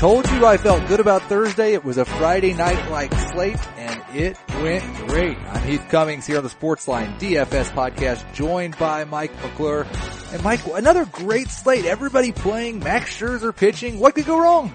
told you I felt good about Thursday. It was a Friday night like slate and it went great. I'm Heath Cummings here on the Sportsline DFS podcast joined by Mike McClure. And Mike, another great slate. Everybody playing, Max Scherzer pitching. What could go wrong?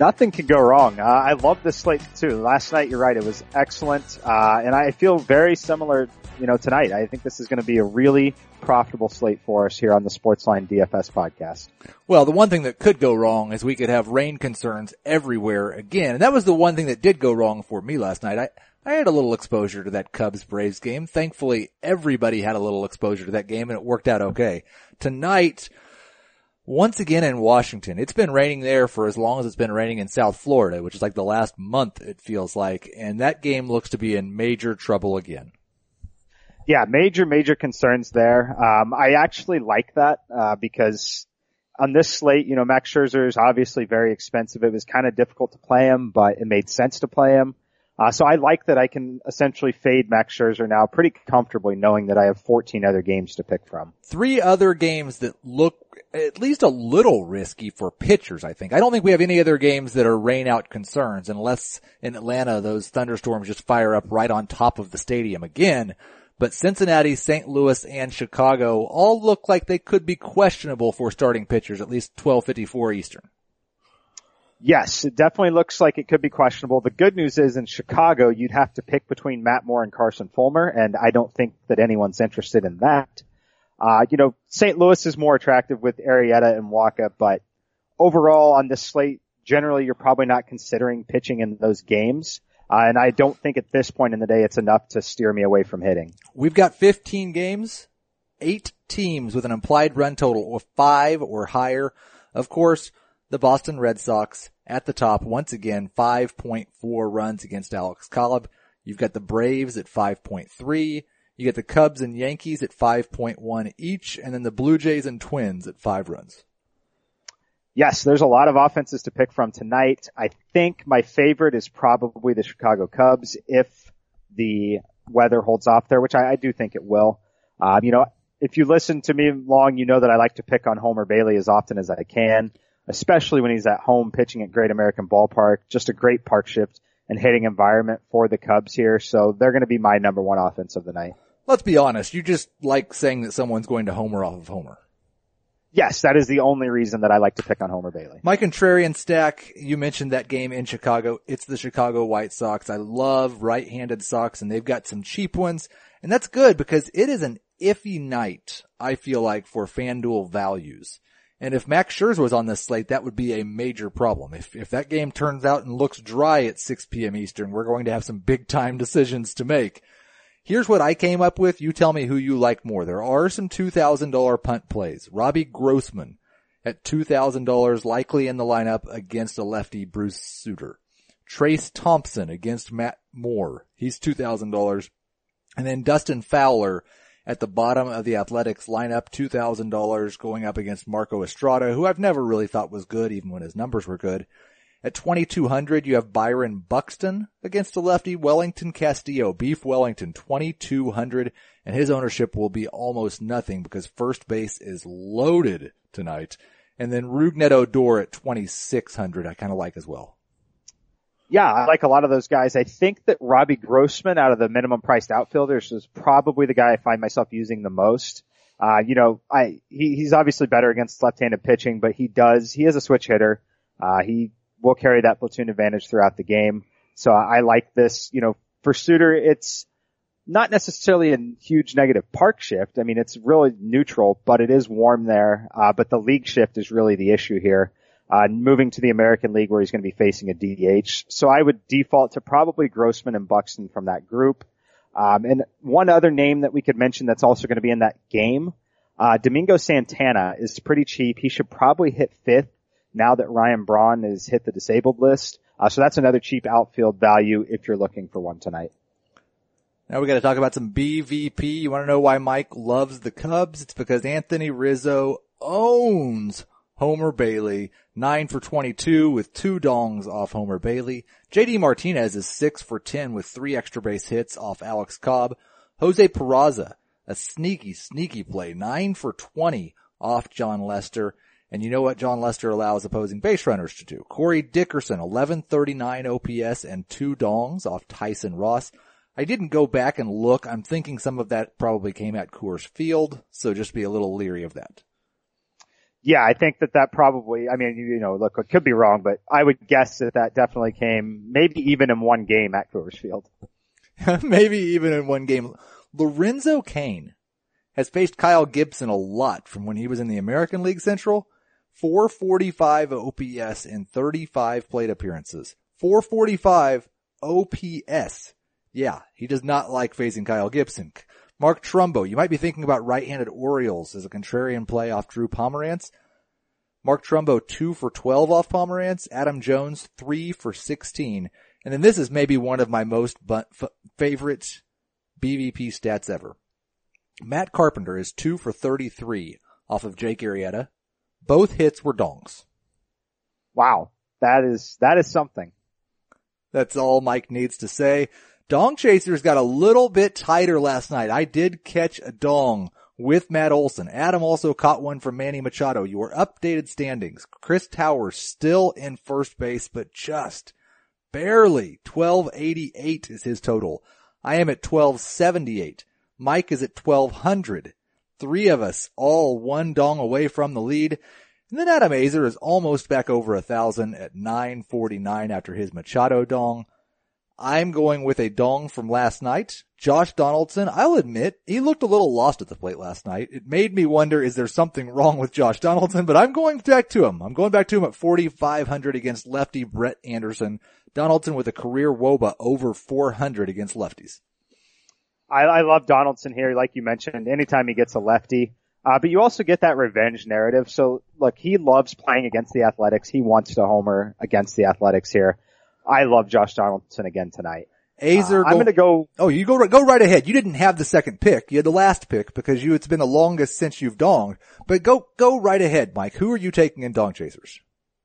Nothing can go wrong. Uh, I love this slate too. Last night, you're right, it was excellent. Uh, and I feel very similar you know, tonight. I think this is going to be a really profitable slate for us here on the Sportsline DFS podcast. Well, the one thing that could go wrong is we could have rain concerns everywhere again. And that was the one thing that did go wrong for me last night. I, I had a little exposure to that Cubs Braves game. Thankfully, everybody had a little exposure to that game and it worked out okay. Tonight, once again in Washington, it's been raining there for as long as it's been raining in South Florida, which is like the last month it feels like. And that game looks to be in major trouble again yeah, major, major concerns there. Um, I actually like that, uh, because on this slate, you know, Max Scherzer is obviously very expensive. It was kind of difficult to play him, but it made sense to play him. Uh, so I like that I can essentially fade Max Scherzer now pretty comfortably knowing that I have 14 other games to pick from. Three other games that look at least a little risky for pitchers, I think. I don't think we have any other games that are rain out concerns unless in Atlanta those thunderstorms just fire up right on top of the stadium again but Cincinnati, St. Louis, and Chicago all look like they could be questionable for starting pitchers, at least 1254 Eastern. Yes, it definitely looks like it could be questionable. The good news is in Chicago, you'd have to pick between Matt Moore and Carson Fulmer, and I don't think that anyone's interested in that. Uh, you know, St. Louis is more attractive with Arrieta and Wacha, but overall on this slate, generally you're probably not considering pitching in those games. Uh, and I don't think at this point in the day it's enough to steer me away from hitting. We've got 15 games, eight teams with an implied run total of five or higher. Of course, the Boston Red Sox at the top once again, 5.4 runs against Alex Cobb. You've got the Braves at 5.3. You get the Cubs and Yankees at 5.1 each, and then the Blue Jays and Twins at five runs yes, there's a lot of offenses to pick from tonight. I think my favorite is probably the Chicago Cubs if the weather holds off there, which I, I do think it will. Um, you know, if you listen to me long, you know that I like to pick on Homer Bailey as often as I can, especially when he's at home pitching at Great American Ballpark. Just a great park shift and hitting environment for the Cubs here. So they're going to be my number one offense of the night. Let's be honest. You just like saying that someone's going to homer off of Homer. Yes, that is the only reason that I like to pick on Homer Bailey. My contrarian stack, you mentioned that game in Chicago. It's the Chicago White Sox. I love right-handed Sox and they've got some cheap ones and that's good because it is an iffy night, I feel like, for FanDuel values. And if Max Scherzer was on this slate, that would be a major problem. If, if that game turns out and looks dry at 6 p.m. Eastern, we're going to have some big time decisions to make. Here's what I came up with. You tell me who you like more. There are some $2,000 punt plays. Robbie Grossman at $2,000 likely in the lineup against a lefty Brent Suter. Trayce Thompson against Matt Moore. He's $2,000. And then Dustin Fowler at the bottom of the Athletics lineup, $2,000 going up against Marco Estrada, who I've never really thought was good even when his numbers were good. At 2200, you have Byron Buxton against a lefty, Wellington Castillo, Beef Wellington, 2200, and his ownership will be almost nothing because first base is loaded tonight. And then Rougned Odor at 2600, I kind of like as well. Yeah, I like a lot of those guys. I think that Robbie Grossman out of the minimum priced outfielders is probably the guy I find myself using the most. Uh, you know, I, he, he's obviously better against left-handed pitching, but he does, he is a switch hitter. Uh, he will carry that platoon advantage throughout the game. So I like this, you know, for Suter, it's not necessarily a huge negative park shift. I mean, it's really neutral, but it is warm there. Uh, but the league shift is really the issue here. Uh, moving to the American League where he's going to be facing a DH. So I would default to probably Grossman and Buxton from that group. Um, and one other name that we could mention that's also going to be in that game, uh, Domingo Santana is pretty cheap. He should probably hit fifth now that Ryan Braun has hit the disabled list. Uh, so that's another cheap outfield value if you're looking for one tonight. Now we got to talk about some BVP. You want to know why Mike loves the Cubs? It's because Anthony Rizzo owns Homer Bailey, 9 for 22 with two dongs off Homer Bailey. JD Martinez is 6 for 10 with three extra base hits off Alex Cobb. Jose Peraza, a sneaky, sneaky play, 9 for 20 off Jon Lester. And you know what Jon Lester allows opposing base runners to do? Corey Dickerson, 1139 OPS and two dongs off Tyson Ross. I didn't go back and look. I'm thinking some of that probably came at Coors Field, so just be a little leery of that. Yeah, I think that that probably, I mean, you know, look, it could be wrong, but I would guess that that definitely came maybe even in one game at Coors Field. maybe even in one game. Lorenzo Cain has faced Kyle Gibson a lot from when he was in the American League Central. 445 OPS in 35 plate appearances. 445 OPS. Yeah, he does not like facing Kyle Gibson. Mark Trumbo, you might be thinking about right-handed Orioles as a contrarian play off Drew Pomeranz. Mark Trumbo, 2 for 12 off Pomeranz. Adam Jones, 3 for 16. And then this is maybe one of my most f- favorite BVP stats ever. Matt Carpenter is 2 for 33 off of Jake Arrieta. Both hits were dongs. Wow. That is, that is something. That's all Mike needs to say. Dong Chasers got a little bit tighter last night. I did catch a dong with Matt Olson. Adam also caught one from Manny Machado. Your updated standings. Chris Towers still in first base, but just barely 1288 is his total. I am at 1278. Mike is at 1200. Three of us all one dong away from the lead. And then Adam Aizer is almost back over a thousand at 949 after his Machado dong. I'm going with a dong from last night. Josh Donaldson, I'll admit, he looked a little lost at the plate last night. It made me wonder, is there something wrong with Josh Donaldson? But I'm going back to him. I'm going back to him at 4,500 against lefty Brett Anderson. Donaldson with a career WOBA over 400 against lefties. I, I love Donaldson here, like you mentioned, anytime he gets a lefty. Uh, but you also get that revenge narrative. So look, he loves playing against the Athletics. He wants to homer against the Athletics here. I love Josh Donaldson again tonight. Aizer, uh, I'm going to go. Oh, you go go right ahead. You didn't have the second pick. You had the last pick because you it's been the longest since you've donged. But go go right ahead, Mike. Who are you taking in dong chasers?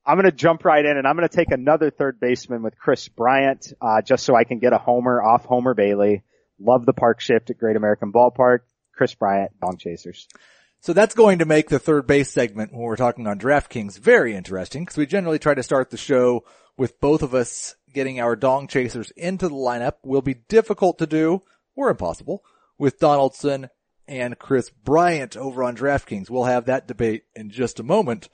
I'm going to jump right in and I'm going to take another third baseman with Kris Bryant, uh, just so I can get a homer off Homer Bailey. Love the park shift at Great American Ballpark. Kris Bryant, dong chasers. So that's going to make the third base segment when we're talking on DraftKings very interesting because we generally try to start the show with both of us getting our dong chasers into the lineup will be difficult to do or impossible with Donaldson and Kris Bryant over on DraftKings. We'll have that debate in just a moment.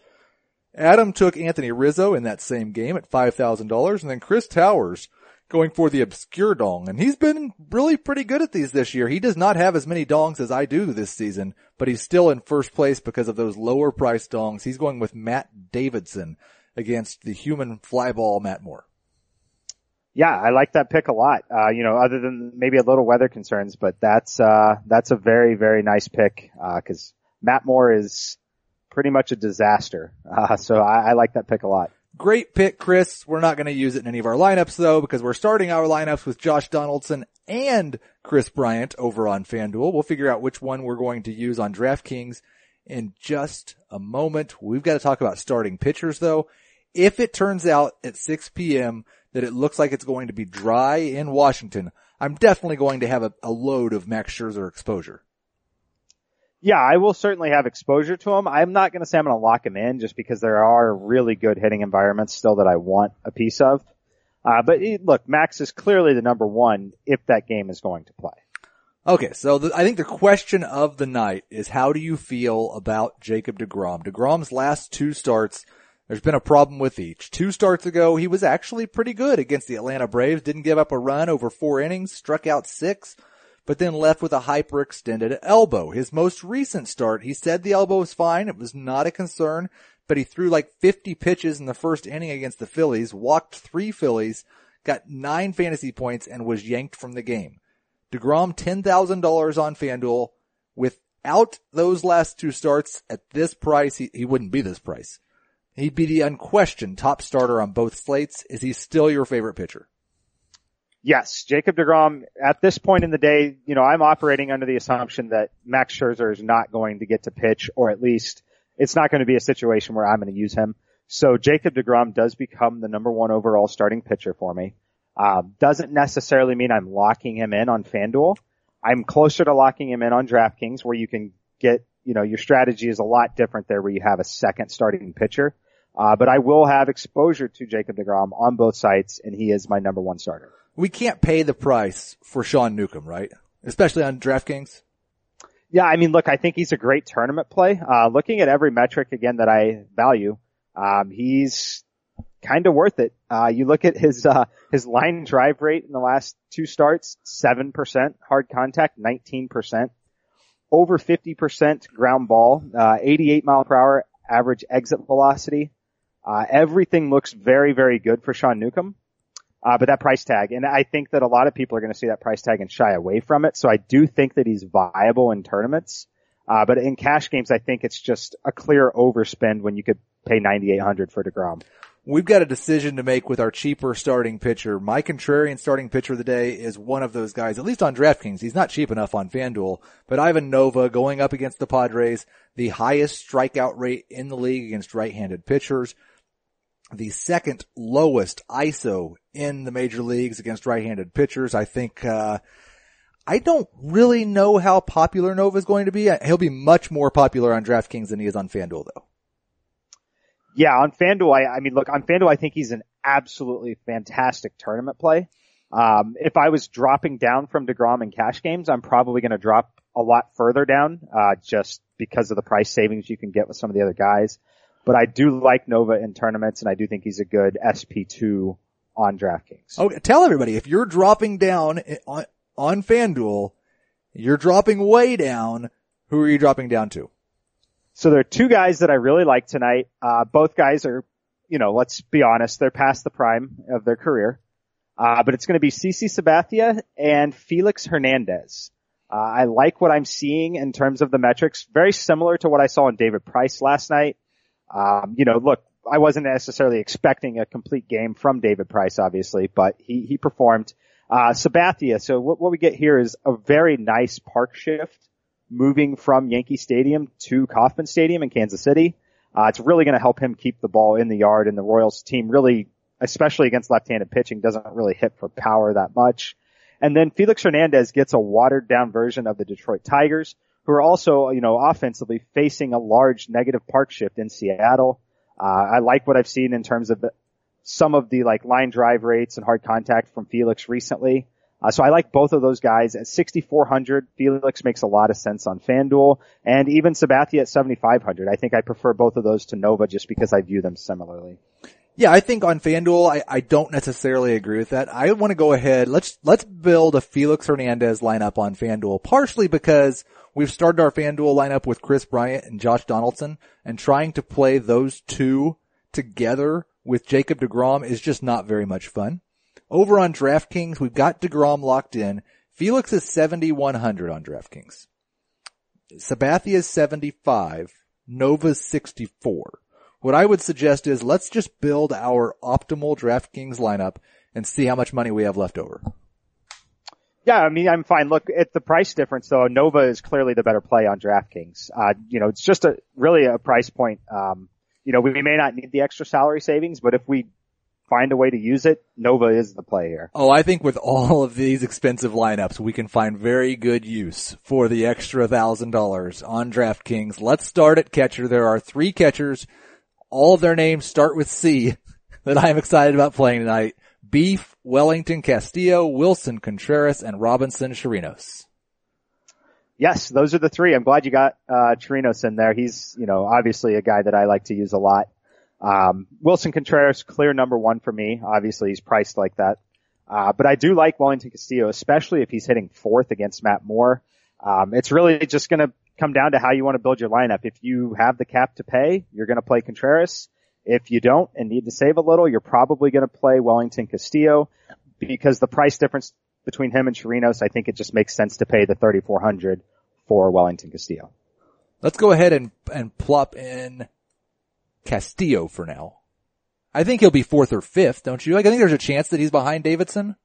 Adam took Anthony Rizzo in that same game at $5,000 and then Chris Towers going for the obscure dong and he's been really pretty good at these this year. He does not have as many dongs as I do this season, but he's still in first place because of those lower priced dongs. He's going with Matt Davidson against the human flyball Matt Moore. Yeah, I like that pick a lot. Uh, you know, other than maybe a little weather concerns, but that's, uh, that's a very, very nice pick, uh, cause Matt Moore is pretty much a disaster. Uh, so I, I like that pick a lot. Great pick, Chris. We're not going to use it in any of our lineups though, because we're starting our lineups with Josh Donaldson and Kris Bryant over on FanDuel. We'll figure out which one we're going to use on DraftKings in just a moment. We've got to talk about starting pitchers though. If it turns out at 6 p.m. that it looks like it's going to be dry in Washington, I'm definitely going to have a, a load of Max Scherzer exposure. Yeah, I will certainly have exposure to him. I'm not going to say I'm going to lock him in just because there are really good hitting environments still that I want a piece of. Uh, but look, Max is clearly the number one if that game is going to play. Okay, so the, I think the question of the night is how do you feel about Jacob DeGrom? DeGrom's last two starts, there's been a problem with each. Two starts ago, he was actually pretty good against the Atlanta Braves, didn't give up a run over four innings, struck out six but then left with a hyperextended elbow. His most recent start, he said the elbow was fine. It was not a concern, but he threw like 50 pitches in the first inning against the Phillies, walked three Phillies, got nine fantasy points and was yanked from the game. DeGrom $10,000 on FanDuel without those last two starts at this price, he, he wouldn't be this price. He'd be the unquestioned top starter on both slates. Is he still your favorite pitcher? Yes, Jacob DeGrom, at this point in the day, you know, I'm operating under the assumption that Max Scherzer is not going to get to pitch, or at least it's not going to be a situation where I'm going to use him. So Jacob DeGrom does become the number one overall starting pitcher for me. Uh, doesn't necessarily mean I'm locking him in on FanDuel. I'm closer to locking him in on DraftKings where you can get you know, your strategy is a lot different there where you have a second starting pitcher. Uh, but I will have exposure to Jacob DeGrom on both sites and he is my number one starter. We can't pay the price for Sean Newcomb, right? Especially on DraftKings. Yeah, I mean, look, I think he's a great tournament play. Uh, looking at every metric again that I value, um, he's kind of worth it. Uh, you look at his, uh, his line drive rate in the last two starts, 7%, hard contact, 19%, over 50% ground ball, uh, 88 mile per hour average exit velocity. Uh, everything looks very, very good for Sean Newcomb. Uh, but that price tag, and I think that a lot of people are going to see that price tag and shy away from it. So I do think that he's viable in tournaments. Uh, but in cash games, I think it's just a clear overspend when you could pay 9,800 for DeGrom. We've got a decision to make with our cheaper starting pitcher. My contrarian starting pitcher of the day is one of those guys, at least on DraftKings. He's not cheap enough on FanDuel, but Ivan Nova going up against the Padres, the highest strikeout rate in the league against right-handed pitchers the second lowest ISO in the major leagues against right-handed pitchers. I think, uh, I don't really know how popular Nova is going to be. He'll be much more popular on DraftKings than he is on FanDuel though. Yeah, on FanDuel, I, I mean, look, on FanDuel, I think he's an absolutely fantastic tournament play. Um, if I was dropping down from DeGrom in cash games, I'm probably going to drop a lot further down, uh, just because of the price savings you can get with some of the other guys. But I do like Nova in tournaments and I do think he's a good SP2 on DraftKings. Okay, tell everybody if you're dropping down on, on FanDuel, you're dropping way down. Who are you dropping down to? So there are two guys that I really like tonight. Uh, both guys are, you know, let's be honest, they're past the prime of their career. Uh, but it's going to be CC Sabathia and Felix Hernandez. Uh, I like what I'm seeing in terms of the metrics, very similar to what I saw in David Price last night. Um, you know, look, I wasn't necessarily expecting a complete game from David Price, obviously, but he, he performed. Uh, Sabathia, so what, what we get here is a very nice park shift moving from Yankee Stadium to Kauffman Stadium in Kansas City. Uh, it's really going to help him keep the ball in the yard and the Royals team really, especially against left-handed pitching, doesn't really hit for power that much. And then Felix Hernandez gets a watered down version of the Detroit Tigers, who are also, you know, offensively facing a large negative park shift in Seattle. Uh, I like what I've seen in terms of some of the like line drive rates and hard contact from Felix recently. Uh, so I like both of those guys at 6,400. Felix makes a lot of sense on FanDuel and even Sabathia at 7,500. I think I prefer both of those to Nova just because I view them similarly. Yeah, I think on FanDuel, I, I don't necessarily agree with that. I want to go ahead. Let's, let's build a Felix Hernandez lineup on FanDuel, partially because we've started our FanDuel lineup with Kris Bryant and Josh Donaldson and trying to play those two together with Jacob DeGrom is just not very much fun. Over on DraftKings, we've got DeGrom locked in. Felix is 7,100 on DraftKings. Sabathia is 75. Nova's 64. What I would suggest is let's just build our optimal DraftKings lineup and see how much money we have left over. Yeah, I mean, I'm fine. Look, at the price difference though, Nova is clearly the better play on DraftKings. Uh, you know, it's just a, really a price point. Um, you know, we may not need the extra salary savings, but if we find a way to use it, Nova is the play here. Oh, I think with all of these expensive lineups, we can find very good use for the extra thousand dollars on DraftKings. Let's start at catcher. There are three catchers. All of their names start with C that I am excited about playing tonight. Beef, Wellington Castillo, Willson Contreras, and Robinson Chirinos. Yes, those are the three. I'm glad you got uh Chirinos in there. He's, you know, obviously a guy that I like to use a lot. Um, Willson Contreras, clear number one for me. Obviously, he's priced like that. Uh, but I do like Wellington Castillo, especially if he's hitting fourth against Matt Moore. Um, it's really just going to come down to how you want to build your lineup. If you have the cap to pay, you're going to play Contreras. If you don't and need to save a little, you're probably going to play Wellington Castillo because the price difference between him and Chirinos, I think it just makes sense to pay the 3400 for Wellington Castillo. Let's go ahead and, and plop in Castillo for now. I think he'll be fourth or fifth, don't you? Like, I think there's a chance that he's behind Davidson.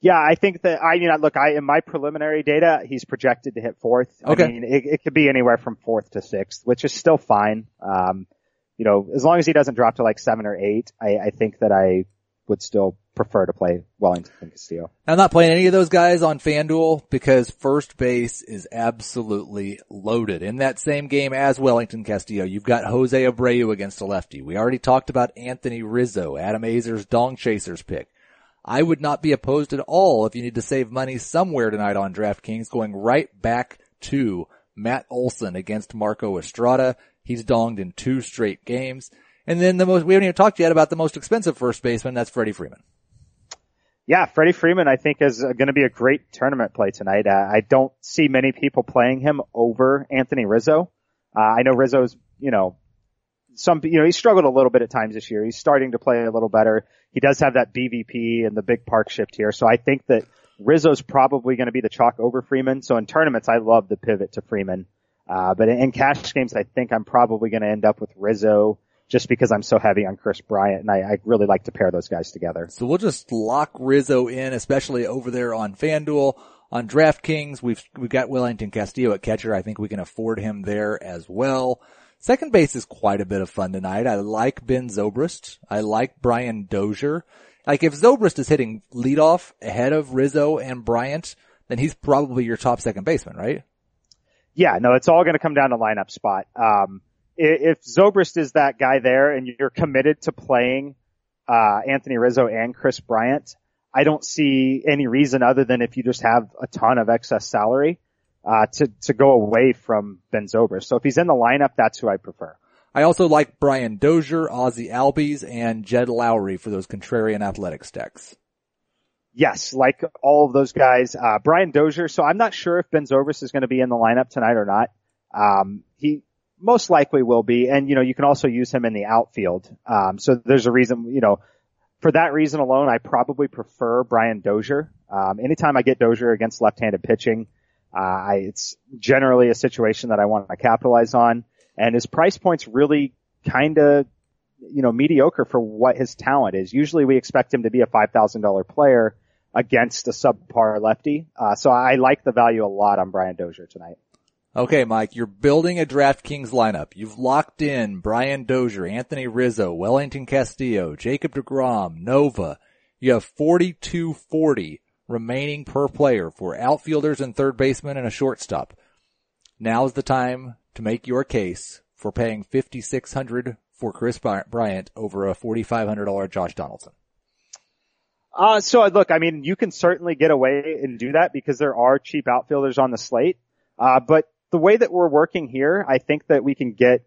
Yeah, I think that I mean, I look, I in my preliminary data, he's projected to hit fourth. Okay. I mean, it, it could be anywhere from fourth to sixth, which is still fine. Um, you know, as long as he doesn't drop to like seven or eight, I, I think that I would still prefer to play Wellington and Castillo. I'm not playing any of those guys on FanDuel because first base is absolutely loaded. In that same game as Wellington Castillo, you've got Jose Abreu against a lefty. We already talked about Anthony Rizzo, Adam Aizer's Dong Chasers pick. I would not be opposed at all if you need to save money somewhere tonight on DraftKings going right back to Matt Olson against Marco Estrada. He's donged in two straight games. And then the most, we haven't even talked yet about the most expensive first baseman. That's Freddie Freeman. Yeah, Freddie Freeman, I think is going to be a great tournament play tonight. Uh, I don't see many people playing him over Anthony Rizzo. Uh, I know Rizzo's, you know, some, you know, he struggled a little bit at times this year. He's starting to play a little better. He does have that BVP and the big park shift here. So I think that Rizzo's probably going to be the chalk over Freeman. So in tournaments, I love the pivot to Freeman. Uh, but in cash games, I think I'm probably going to end up with Rizzo just because I'm so heavy on Kris Bryant and I, I, really like to pair those guys together. So we'll just lock Rizzo in, especially over there on FanDuel. On DraftKings, we've, we've got Wellington Castillo at catcher. I think we can afford him there as well. Second base is quite a bit of fun tonight. I like Ben Zobrist. I like Brian Dozier. Like if Zobrist is hitting leadoff ahead of Rizzo and Bryant, then he's probably your top second baseman, right? Yeah, no, it's all going to come down to lineup spot. Um, if Zobrist is that guy there and you're committed to playing uh, Anthony Rizzo and Kris Bryant, I don't see any reason other than if you just have a ton of excess salary uh, to to go away from Ben Zobrist. So if he's in the lineup, that's who I prefer. I also like Brian Dozier, Ozzie Albies, and Jed Lowrie for those contrarian athletic stacks. Yes, like all of those guys. Uh, Brian Dozier. So I'm not sure if Ben Zobrist is going to be in the lineup tonight or not. Um, he most likely will be. And, you know, you can also use him in the outfield. Um, so there's a reason, you know, for that reason alone, I probably prefer Brian Dozier. Um, anytime I get Dozier against left-handed pitching, uh, I, it's generally a situation that I want to capitalize on. And his price point's really kind of, you know, mediocre for what his talent is. Usually we expect him to be a $5,000 player against a subpar lefty. Uh, so I like the value a lot on Brian Dozier tonight. Okay, Mike, you're building a DraftKings lineup. You've locked in Brian Dozier, Anthony Rizzo, Wellington Castillo, Jacob DeGrom, Nova. You have 4240 remaining per player for outfielders and third baseman and a shortstop. Now's the time to make your case for paying 5600 for Kris Bryant over a $4,500 Josh Donaldson. Uh, so look, I mean, you can certainly get away and do that because there are cheap outfielders on the slate. Uh, but the way that we're working here, I think that we can get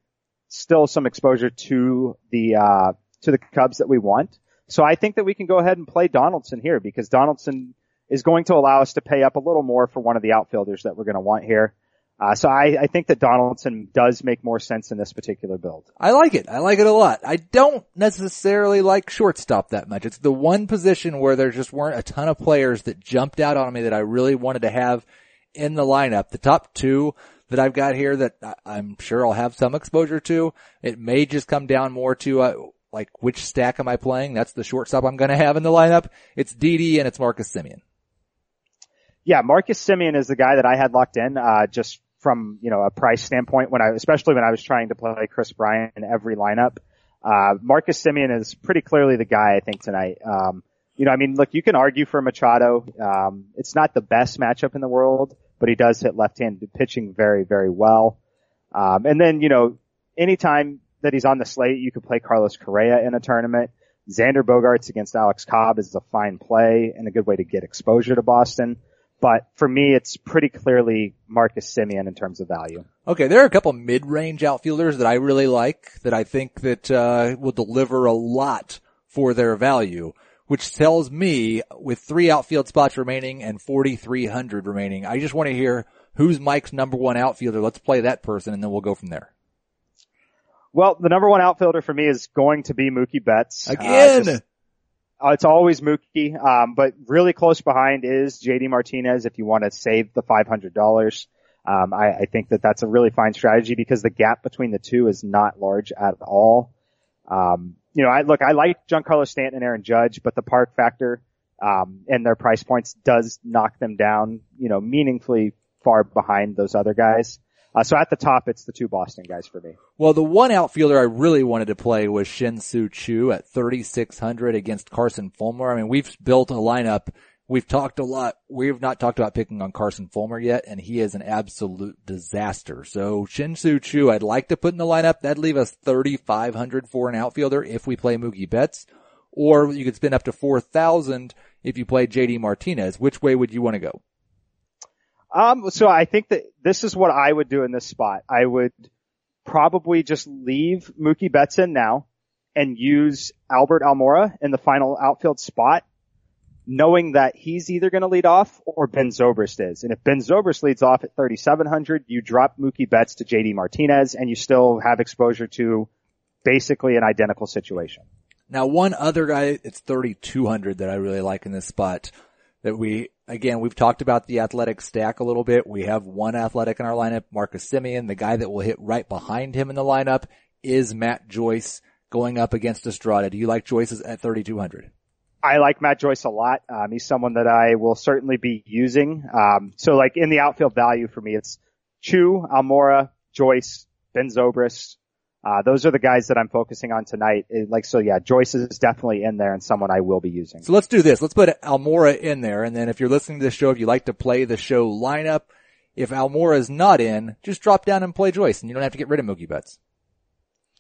still some exposure to the, uh, to the Cubs that we want. So I think that we can go ahead and play Donaldson here because Donaldson is going to allow us to pay up a little more for one of the outfielders that we're going to want here. Uh, so I, I think that Donaldson does make more sense in this particular build. I like it. I like it a lot. I don't necessarily like shortstop that much. It's the one position where there just weren't a ton of players that jumped out on me that I really wanted to have in the lineup. The top two, that I've got here that I'm sure I'll have some exposure to. It may just come down more to, uh, like which stack am I playing? That's the shortstop I'm going to have in the lineup. It's Didi and it's Marcus Semien. Yeah, Marcus Semien is the guy that I had locked in, uh, just from, you know, a price standpoint when I, especially when I was trying to play Kris Bryant in every lineup. Uh, Marcus Semien is pretty clearly the guy I think tonight. Um, you know, I mean, look, you can argue for Machado. Um, it's not the best matchup in the world, but he does hit left-handed pitching very, very well. Um, and then, you know, anytime that he's on the slate, you could play Carlos Correa in a tournament. Xander Bogaerts against Alex Cobb is a fine play and a good way to get exposure to Boston. But for me, it's pretty clearly Marcus Semien in terms of value. Okay, there are a couple mid-range outfielders that I really like that I think that uh, will deliver a lot for their value which tells me with three outfield spots remaining and 4,300 remaining, I just want to hear who's Mike's number one outfielder. Let's play that person and then we'll go from there. Well, the number one outfielder for me is going to be Mookie Betts. Uh, Again! Uh, just, it's always Mookie, um, but really close behind is JD Martinez if you want to save the $500. Um, I, I, think that that's a really fine strategy because the gap between the two is not large at all. Um, you know, I look, I like Giancarlo Stanton and Aaron Judge, but the park factor, um, and their price points does knock them down, you know, meaningfully far behind those other guys. Uh, so at the top, it's the two Boston guys for me. Well, the one outfielder I really wanted to play was Shin-Soo Choo at 3,600 against Carson Fulmer. I mean, we've built a lineup. We've talked a lot. We've not talked about picking on Carson Fulmer yet, and he is an absolute disaster. So Shin-Soo Choo, I'd like to put in the lineup. That'd leave us 3,500 for an outfielder if we play Mookie Betts. Or you could spend up to 4,000 if you play JD Martinez. Which way would you want to go? Um, so I think that this is what I would do in this spot. I would probably just leave Mookie Betts in now and use Albert Almora in the final outfield spot, knowing that he's either going to lead off or Ben Zobrist is. And if Ben Zobrist leads off at 3,700, you drop Mookie Betts to JD Martinez and you still have exposure to basically an identical situation. Now, one other guy, it's 3,200 that I really like in this spot that we, again, we've talked about the athletic stack a little bit. We have one athletic in our lineup, Marcus Semien. The guy that will hit right behind him in the lineup is Matt Joyce going up against Estrada. Do you like Joyce's at 3,200? I like Matt Joyce a lot. Um, he's someone that I will certainly be using. Um, so like in the outfield value for me, it's Choo, Almora, Joyce, Ben Zobrist, uh, those are the guys that I'm focusing on tonight. It, like, so yeah, Joyce is definitely in there and someone I will be using. So let's do this. Let's put Almora in there. And then if you're listening to the show, if you like to play the show lineup, if Almora is not in, just drop down and play Joyce and you don't have to get rid of Mookie Betts.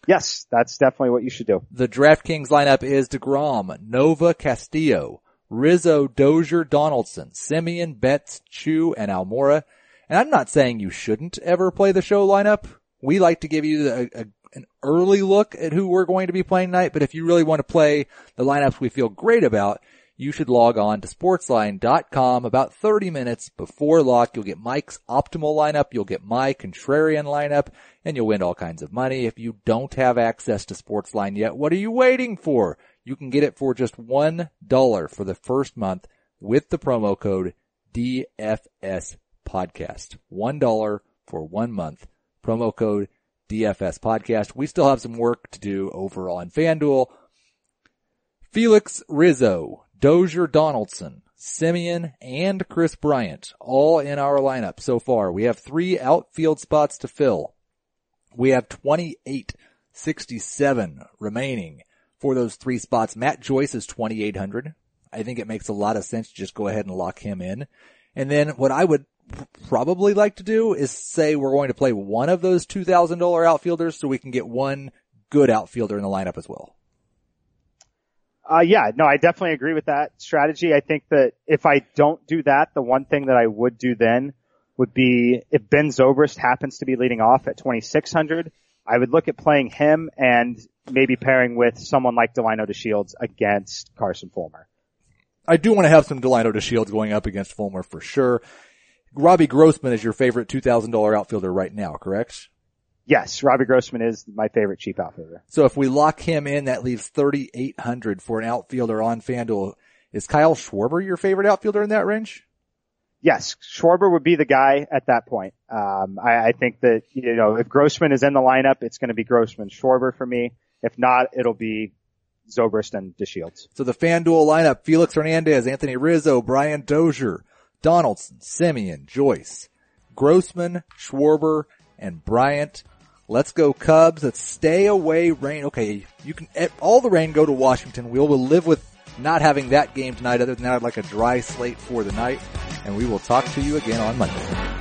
Yes, that's definitely what you should do. The DraftKings lineup is DeGrom, Nova Castillo, Rizzo, Dozier, Donaldson, Semien, Betts, Choo, and Almora. And I'm not saying you shouldn't ever play the show lineup. We like to give you a, a an early look at who we're going to be playing tonight, but if you really want to play the lineups we feel great about, you should log on to sportsline.com about 30 minutes before lock. You'll get Mike's optimal lineup. You'll get my contrarian lineup and you'll win all kinds of money. If you don't have access to Sportsline yet, what are you waiting for? You can get it for just $1 for the first month with the promo code DFS podcast. $1 for one month. Promo code DFS podcast. We still have some work to do over on FanDuel. Felix Rizzo, Dozier Donaldson, Semien, and Kris Bryant all in our lineup so far. We have three outfield spots to fill. We have 2867 remaining for those three spots. Matt Joyce is 2800. I think it makes a lot of sense to just go ahead and lock him in. And then what I would probably like to do is say we're going to play one of those $2,000 outfielders so we can get one good outfielder in the lineup as well. Uh, yeah, no, I definitely agree with that strategy. I think that if I don't do that, the one thing that I would do then would be if Ben Zobrist happens to be leading off at 2600, I would look at playing him and maybe pairing with someone like Delino DeShields against Carson Fulmer. I do want to have some Delino DeShields going up against Fulmer for sure. Robbie Grossman is your favorite $2,000 outfielder right now, correct? Yes, Robbie Grossman is my favorite cheap outfielder. So if we lock him in, that leaves 3,800 for an outfielder on FanDuel. Is Kyle Schwarber your favorite outfielder in that range? Yes, Schwarber would be the guy at that point. Um, I, I think that, you know, if Grossman is in the lineup, it's going to be Grossman Schwarber for me. If not, it'll be Zobrist and DeShields. So the FanDuel lineup, Felix Hernandez, Anthony Rizzo, Brian Dozier, Donaldson, Semien, Joyce, Grossman, Schwarber, and Bryant. Let's go Cubs. Let's stay away rain. Okay, you can, eh, all the rain go to Washington. We will live with not having that game tonight other than that I'd like a dry slate for the night. And we will talk to you again on Monday.